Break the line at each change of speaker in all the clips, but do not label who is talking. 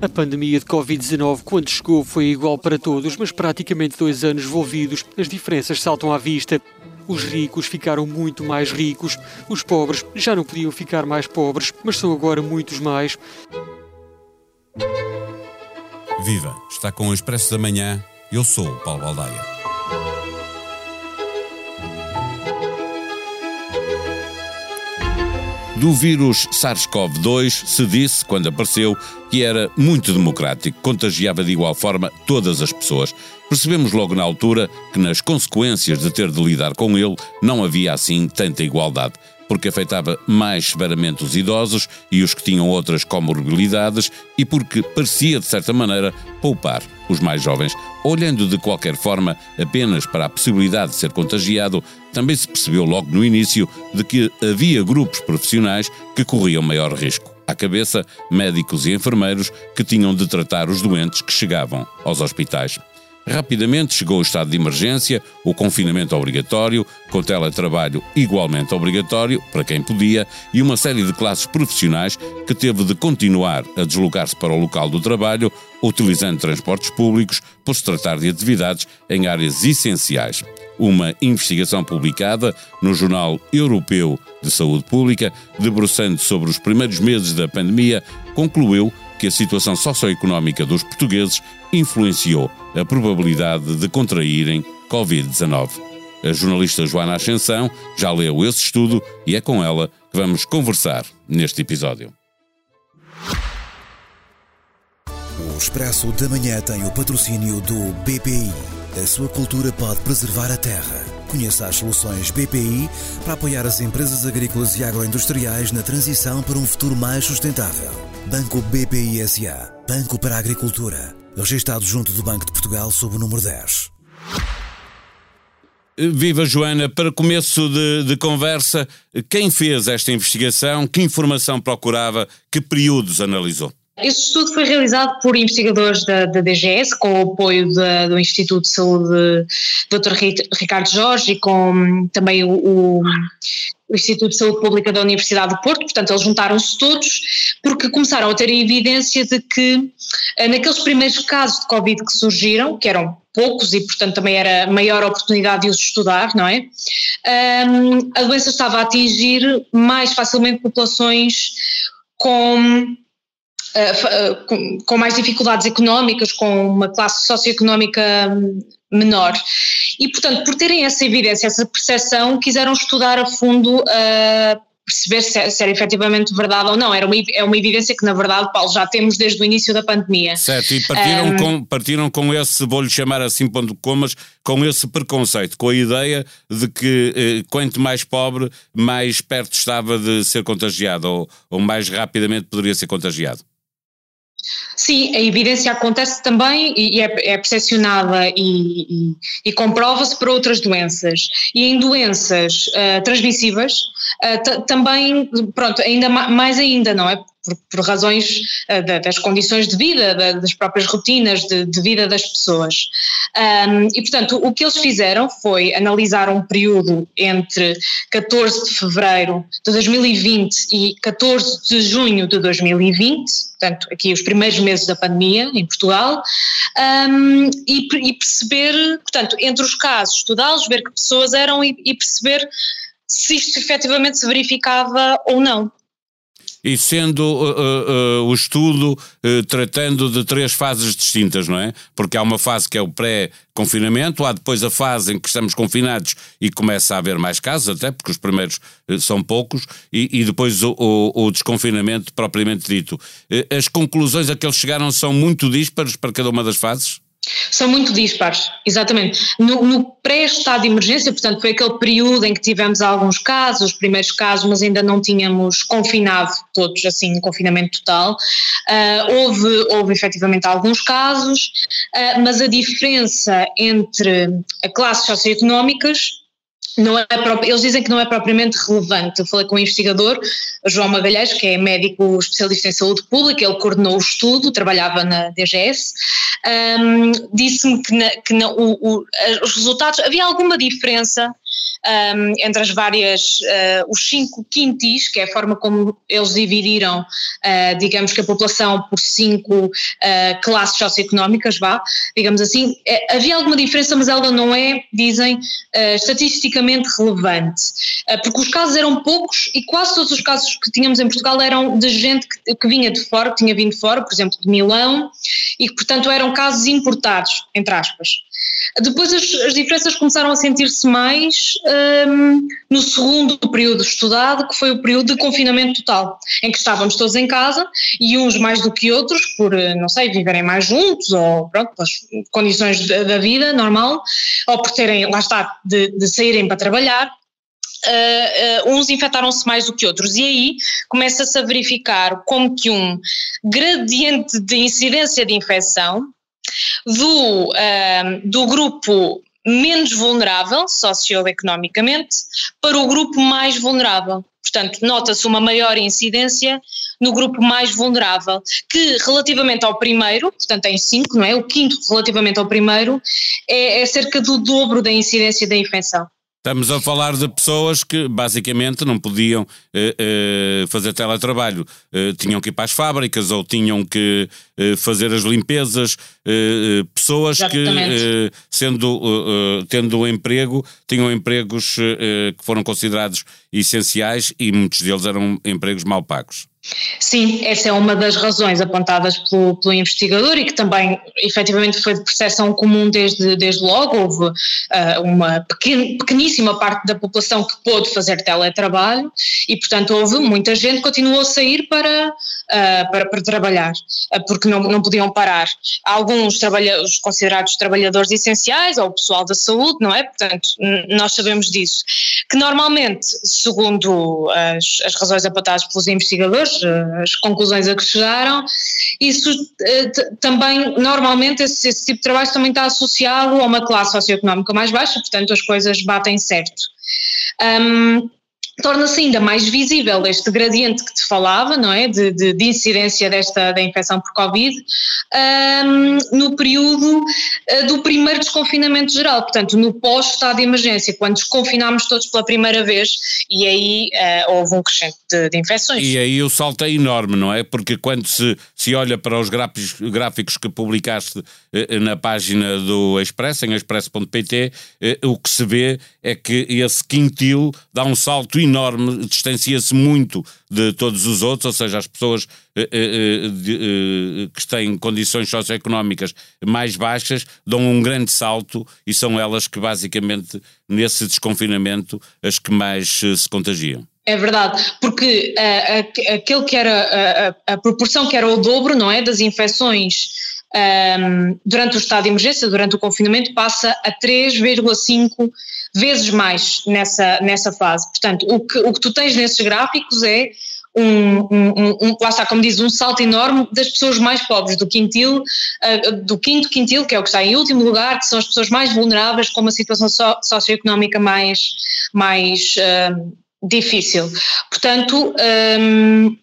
A pandemia de Covid-19, quando chegou, foi igual para todos, mas praticamente dois anos envolvidos, as diferenças saltam à vista. Os ricos ficaram muito mais ricos, os pobres já não podiam ficar mais pobres, mas são agora muitos mais.
Viva! Está com o Expresso da Manhã. Eu sou o Paulo Baldaia. Do vírus SARS-CoV-2 se disse, quando apareceu, que era muito democrático, contagiava de igual forma todas as pessoas. Percebemos logo na altura que nas consequências de ter de lidar com ele não havia assim tanta igualdade porque afetava mais severamente os idosos e os que tinham outras comorbilidades e porque parecia, de certa maneira, poupar os mais jovens. Olhando de qualquer forma apenas para a possibilidade de ser contagiado, também se percebeu logo no início de que havia grupos profissionais que corriam maior risco. À cabeça, médicos e enfermeiros que tinham de tratar os doentes que chegavam aos hospitais. Rapidamente chegou o estado de emergência, o confinamento obrigatório, com teletrabalho igualmente obrigatório, para quem podia, e uma série de classes profissionais que teve de continuar a deslocar-se para o local do trabalho, utilizando transportes públicos, por se tratar de atividades em áreas essenciais. Uma investigação publicada no Jornal Europeu de Saúde Pública, debruçando sobre os primeiros meses da pandemia, concluiu que a situação socioeconómica dos portugueses influenciou a probabilidade de contraírem Covid-19. A jornalista Joana Ascensão já leu esse estudo e é com ela que vamos conversar neste episódio.
O Expresso da Manhã tem o patrocínio do BPI. A sua cultura pode preservar a terra. Conheça as soluções BPI para apoiar as empresas agrícolas e agroindustriais na transição para um futuro mais sustentável. Banco BPI SA. Banco para a Agricultura. Registrado junto do Banco de Portugal sob o número 10.
Viva Joana, para começo de, de, conversa, quem fez esta investigação, que informação procurava, que períodos analisou?
Este estudo foi realizado por investigadores da, da DGS, com o apoio da, do Instituto de Saúde Dr. Ricardo Jorge e com também o, o, Instituto de Saúde Pública da Universidade do Porto, portanto eles juntaram-se todos porque começaram a ter evidência de que eh, naqueles primeiros casos de Covid que surgiram, que eram poucos e portanto também era maior oportunidade de os estudar, não é? Um, a doença estava a atingir mais facilmente populações com uh, com, com, mais dificuldades económicas, com uma classe socioeconómica menor. E, portanto, por terem essa evidência, essa percepção, quiseram estudar a fundo uh, perceber se, se era efetivamente verdade ou não. Era uma, é uma evidência que, na verdade, Paulo, já temos desde o início da pandemia.
Certo, e partiram, um, com, partiram com esse, vou-lhe chamar assim, ponto de comas, com esse preconceito, com a ideia de que eh, quanto mais pobre, mais perto estava de ser contagiado, ou, ou mais rapidamente poderia ser contagiado.
Sim, a evidência acontece também e é, é percepcionada e, e, e comprova-se para outras doenças. E em doenças uh, transmissíveis, uh, também, pronto, ainda mais ainda, não é? por, por razões uh, das condições de vida, das próprias rotinas de, de vida das pessoas. Um, e, portanto, o que eles fizeram foi analisar um período entre 14 de fevereiro de 2020 e 14 de junho de 2020, portanto, aqui os primeiros meses da pandemia em Portugal, um, e, e, perceber, portanto, entre os casos, estudá-los, ver que pessoas eram e, e perceber se isto efetivamente se verificava ou não
e sendo uh, uh, uh, o estudo uh, tratando de três fases distintas, não é? Porque há uma fase que é o pré-confinamento, há depois a fase em que estamos confinados e começa a haver mais casos, até porque os primeiros uh, são poucos, e, e depois o, o, o, desconfinamento propriamente dito. Uh, as conclusões a que eles chegaram são muito dispares para cada uma das fases?
São muito dispares, exatamente. No, no pré-estado de emergência, portanto, foi aquele período em que tivemos alguns casos, os primeiros casos, mas ainda não tínhamos confinado todos, assim, confinamento total. Uh, houve, houve efetivamente alguns casos, uh, mas a diferença entre classes socioeconómicas não é eles dizem que não é propriamente relevante. Eu falei com um investigador, João Magalhães, que é médico especialista em saúde pública, ele coordenou o estudo, trabalhava na DGS, um, disse-me que, na, que na, o, o, os resultados, havia alguma diferença um, entre as várias, uh, os cinco quintis, que é a forma como eles dividiram, uh, digamos que a população por cinco uh, classes socioeconómicas, vá, digamos assim, é, havia alguma diferença, mas ela não é, dizem, estatisticamente relevante, porque os casos eram poucos e quase todos os casos que tínhamos em Portugal eram de gente que, que vinha de fora, que tinha vindo de fora, por exemplo, de Milão, e que, portanto, eram casos importados, entre aspas. Depois as, as diferenças começaram a sentir-se mais um, no segundo período estudado, que foi o período de confinamento total, em que estávamos todos em casa e uns mais do que outros, por, eh, não sei, viverem mais juntos ou pronto, pelas condições da vida normal, ou por terem, lá está, de, de saírem para trabalhar, Uh, uh, uns infectaram-se mais do que outros. E aí começa-se a verificar como que um gradiente de incidência de infecção do, uh, do grupo menos vulnerável socioeconomicamente para o grupo mais vulnerável. Portanto, nota-se uma maior incidência no grupo mais vulnerável, que relativamente ao primeiro, portanto em 5, não é? O quinto relativamente ao primeiro, é, é cerca do dobro da incidência da infecção.
Estamos a falar de pessoas que basicamente não podiam eh, eh, fazer teletrabalho, eh, tinham que ir para as fábricas ou tinham que fazer as limpezas, pessoas Exatamente. que, sendo, tendo emprego, tinham empregos que foram considerados essenciais e muitos deles eram empregos mal pagos.
Sim, essa é uma das razões apontadas pelo, pelo, investigador e que também efetivamente foi de percepção comum desde, desde logo. Houve uh, uma pequen, pequeníssima parte da população que pôde fazer teletrabalho e, portanto, houve muita gente que continuou a sair para, uh, para, para, trabalhar, uh, porque não, não podiam parar. Alguns trabalha, os considerados trabalhadores essenciais ou pessoal da saúde, não é? Portanto, nós sabemos disso. Que normalmente, segundo as, as razões apontadas pelos investigadores, as conclusões a que chegaram, isso eh, também, normalmente, esse, esse, tipo de trabalho também está associado a uma classe socioeconómica mais baixa, portanto as coisas batem certo. Um, torna-se ainda mais visível este gradiente que te falava, não é, de, de, de incidência desta da infecção por Covid um, no período uh, do primeiro desconfinamento geral, portanto no pós-estado de emergência, quando desconfinámos todos pela primeira vez e aí uh, houve um crescente de, de, infecções.
E aí o salto é enorme, não é? Porque quando se, se olha para os gráficos, gráficos que publicaste na página do Expresso, em expresso.pt, o que se vê é que esse quintil dá um salto enorme distancia-se muito de todos os outros, ou seja, as pessoas eh, eh, eh, eh, que têm condições socioeconómicas mais baixas dão um grande salto e são elas que basicamente nesse desconfinamento as que mais eh, se contagiam.
É verdade, porque uh, aquele que era a, a, proporção que era o dobro, não é, das infecções um, durante o estado de emergência, durante o confinamento, passa a 3,5 vezes mais nessa, nessa fase. Portanto, o que, o que tu tens nesses gráficos é um, um, um, lá está, como diz, um salto enorme das pessoas mais pobres, do quintil, uh, do quinto quintil, que é o que está em último lugar, que são as pessoas mais vulneráveis, com uma situação so, socioeconómica mais, mais uh, difícil. Portanto, um,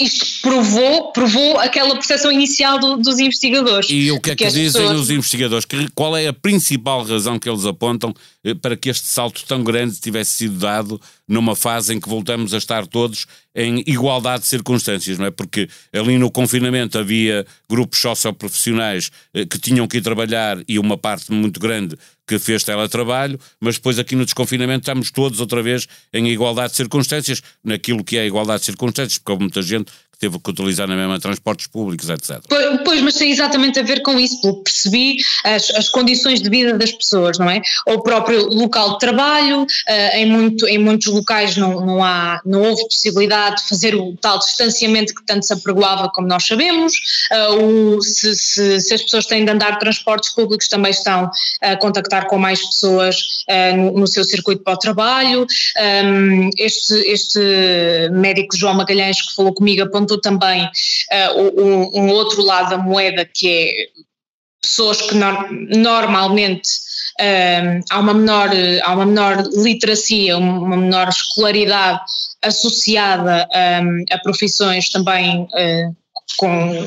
isto provou, provou aquela percepção inicial do, dos investigadores.
E o que é que, que dizem pessoas... os investigadores? Qual é a principal razão que eles apontam eh, para que este salto tão grande tivesse sido dado numa fase em que voltamos a estar todos em igualdade de circunstâncias, não é? Porque ali no confinamento havia grupos socioprofissionais eh, que tinham que ir trabalhar e uma parte muito grande que fez teletrabalho, mas depois aqui no desconfinamento estamos todos outra vez em igualdade de circunstâncias, naquilo que é igualdade de circunstâncias, porque houve muita gente teve que utilizar na mesma transportes públicos, etc.
Pois, mas tem exatamente a ver com isso, porque percebi as, as condições de vida das pessoas, não é? O próprio local de trabalho, uh, em, muito, em muitos locais não, não, há, não houve possibilidade de fazer o tal distanciamento que tanto se apregoava, como nós sabemos, uh, o, se, se, se, as pessoas têm de andar de transportes públicos também estão a contactar com mais pessoas uh, no, no, seu circuito para o trabalho. Um, este, este médico João Magalhães que falou comigo apontou também uh, um, um, outro lado da moeda que é pessoas que no, normalmente uh, há, uma menor, há uma menor literacia, uma menor escolaridade associada um, a profissões também uh, com,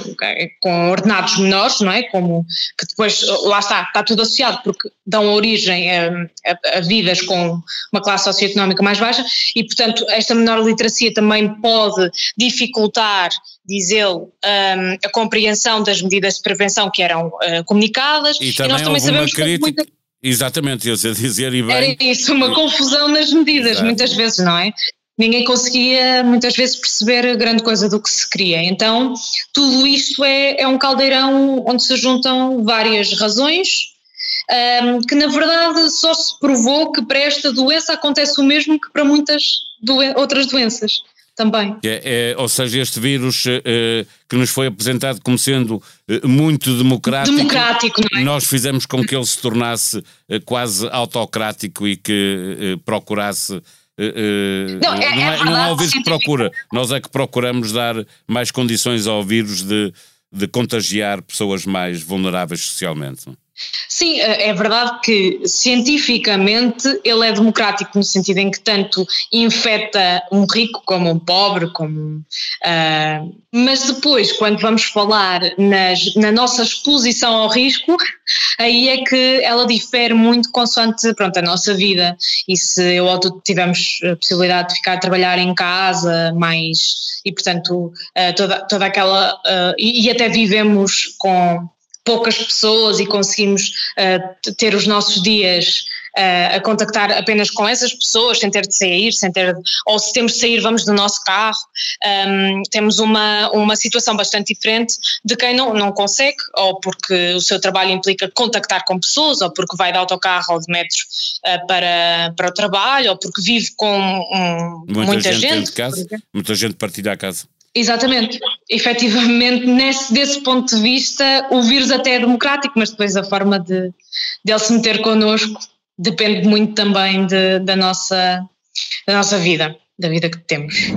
com ordenados menores, não é? Como que depois, lá está, está tudo associado porque dão origem a, a, a vidas com uma classe socioeconómica mais baixa e, portanto, esta menor literacia também pode dificultar, diz ele, um, a compreensão das medidas de prevenção que eram uh, comunicadas
e, também e nós também sabemos crítica... Muita... Exatamente, eu sei dizer e bem.
Era isso, uma confusão nas medidas, Exato. muitas vezes, não é? Ninguém conseguia muitas vezes perceber grande coisa do que se queria. Então, tudo isto é, é um caldeirão onde se juntam várias razões. Um, que na verdade só se provou que para esta doença acontece o mesmo que para muitas doen outras doenças também.
É, é, ou seja, este vírus uh, que nos foi apresentado como sendo uh, muito democrático,
democrático é?
nós fizemos com que ele se tornasse quase autocrático e que procurasse Uh, não, é, não, é, é não há o vírus que procura, nós é que procuramos dar mais condições ao vírus de, de contagiar pessoas mais vulneráveis socialmente.
Sim, é, é verdade que cientificamente ele é democrático no sentido em que tanto infecta um rico como um pobre, como, uh, mas depois quando vamos falar nas, na nossa exposição ao risco, aí é que ela difere muito consoante pronto, a nossa vida. E se eu ou tu tivemos a possibilidade de ficar a trabalhar em casa mais e portanto uh, toda, toda aquela uh, e, e até vivemos com poucas pessoas e conseguimos uh, ter os nossos dias uh, a contactar apenas com essas pessoas, sem ter de sair, sem ter, ou se temos de sair, vamos no nosso carro. Um, temos uma, uma situação bastante diferente de quem não, não consegue, ou porque o seu trabalho implica contactar com pessoas, ou porque vai de autocarro ou de metro uh, para, para o trabalho, ou porque vive com um,
muita, muita, gente. gente casa, muita gente partilha a casa.
Exatamente. Efetivamente, nesse, desse ponto de vista, o vírus até é democrático, mas depois a forma de, de ele se meter connosco depende muito também de, da, nossa, da nossa vida, da vida que temos.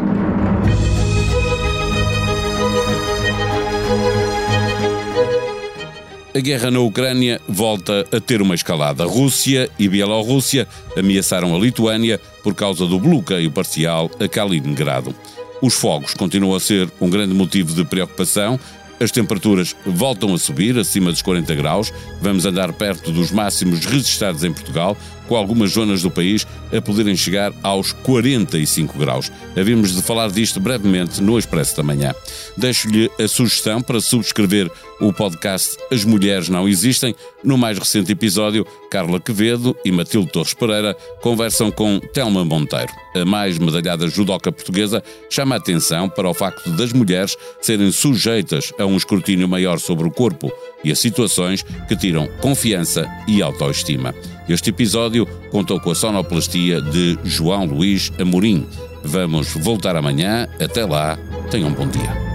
A guerra na Ucrânia volta a ter uma escalada. Rússia e Bielorrússia ameaçaram a Lituânia por causa do bloqueio parcial a Kaliningrado. Os fogos continuam a ser um grande motivo de preocupação. As temperaturas voltam a subir, acima dos 40 graus. Vamos andar perto dos máximos registrados em Portugal, com algumas zonas do país a poderem chegar aos 45 graus. Havíamos de falar disto brevemente no Expresso da Manhã. Deixo-lhe a sugestão para subscrever o podcast As Mulheres Não Existem. No mais recente episódio, Carla Quevedo e Matilde Torres Pereira conversam com Telma Monteiro. A mais medalhada judoca portuguesa chama a atenção para o facto das mulheres serem sujeitas a um escrutínio maior sobre o corpo e a situações que tiram confiança e autoestima. Este episódio contou com a sonoplastia de João Luís Amorim. Vamos voltar amanhã. Até lá, tenham um bom dia.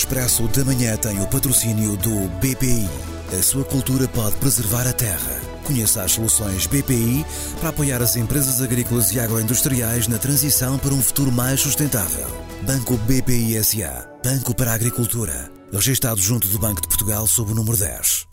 Expresso da Manhã tem o patrocínio do BPI. A sua cultura pode preservar a terra. Conheça as soluções BPI para apoiar as empresas agrícolas e agroindustriais na transição para um futuro mais sustentável. Banco BPI SA. Banco para a Agricultura. Registrado junto do Banco de Portugal sob o número 10.